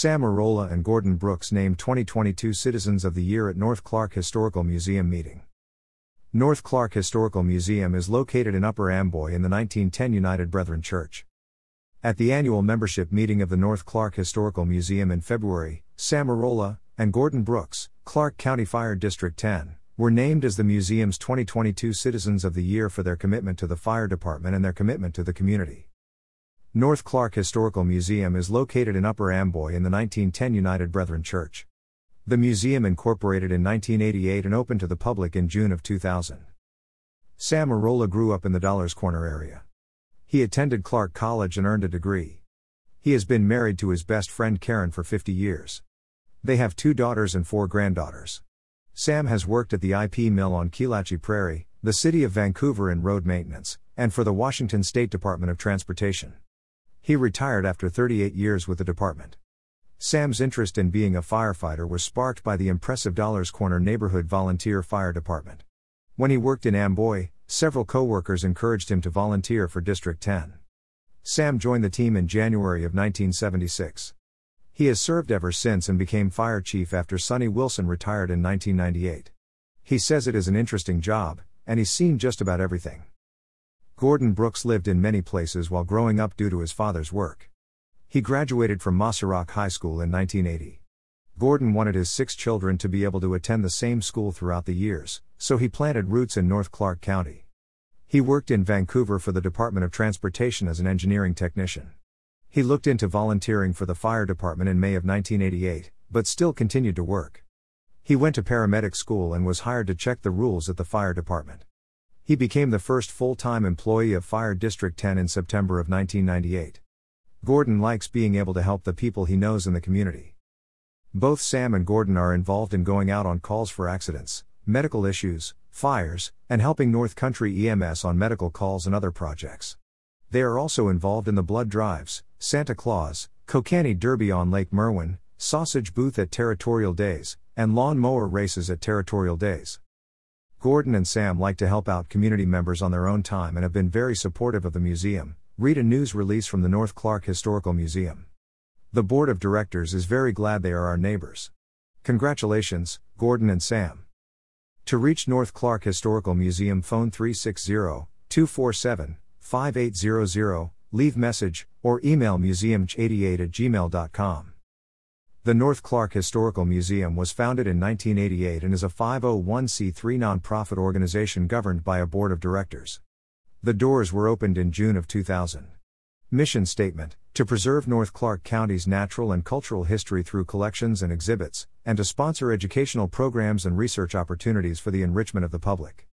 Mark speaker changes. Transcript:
Speaker 1: Sam Arola and Gordon Brooks named 2022 Citizens of the Year at North Clark Historical Museum meeting. North Clark Historical Museum is located in Upper Amboy in the 1910 United Brethren Church. At the annual membership meeting of the North Clark Historical Museum in February, Sam Arola and Gordon Brooks, Clark County Fire District 10, were named as the museum's 2022 Citizens of the Year for their commitment to the fire department and their commitment to the community. North Clark Historical Museum is located in Upper Amboy in the 1910 United Brethren Church. The museum incorporated in 1988 and opened to the public in June of 2000. Sam Arola grew up in the Dollars Corner area. He attended Clark College and earned a degree. He has been married to his best friend Karen for 50 years. They have two daughters and four granddaughters. Sam has worked at the IP mill on Chelatchie Prairie, the city of Vancouver in road maintenance, and for the Washington State Department of Transportation. He retired after 38 years with the department. Sam's interest in being a firefighter was sparked by the impressive Dollars Corner Neighborhood Volunteer Fire Department. When he worked in Amboy, several co-workers encouraged him to volunteer for District 10. Sam joined the team in January of 1976. He has served ever since and became fire chief after Sonny Wilson retired in 1998. He says it is an interesting job, and he's seen just about everything. Gordon Brooks lived in many places while growing up due to his father's work. He graduated from Masaryk High School in 1980. Gordon wanted his six children to be able to attend the same school throughout the years, so he planted roots in North Clark County. He worked in Vancouver for the Department of Transportation as an engineering technician. He looked into volunteering for the fire department in May of 1988, but still continued to work. He went to paramedic school and was hired to check the rules at the fire department. He became the first full time employee of Fire District 10 in September of 1998. Gordon likes being able to help the people he knows in the community. Both Sam and Gordon are involved in going out on calls for accidents, medical issues, fires, and helping North Country EMS on medical calls and other projects. They are also involved in the blood drives, Santa Claus, Kokanee Derby on Lake Merwin, sausage booth at Territorial Days, and lawn mower races at Territorial Days. Gordon and Sam like to help out community members on their own time and have been very supportive of the museum. Read a news release from the North Clark Historical Museum. The board of directors is very glad they are our neighbors. Congratulations, Gordon and Sam. To reach North Clark Historical Museum phone 360 247 5800, leave message, or email museumch88 at gmail.com. The North Clark Historical Museum was founded in 1988 and is a 501c3 nonprofit organization governed by a board of directors. The doors were opened in June of 2000. Mission statement To preserve North Clark County's natural and cultural history through collections and exhibits, and to sponsor educational programs and research opportunities for the enrichment of the public.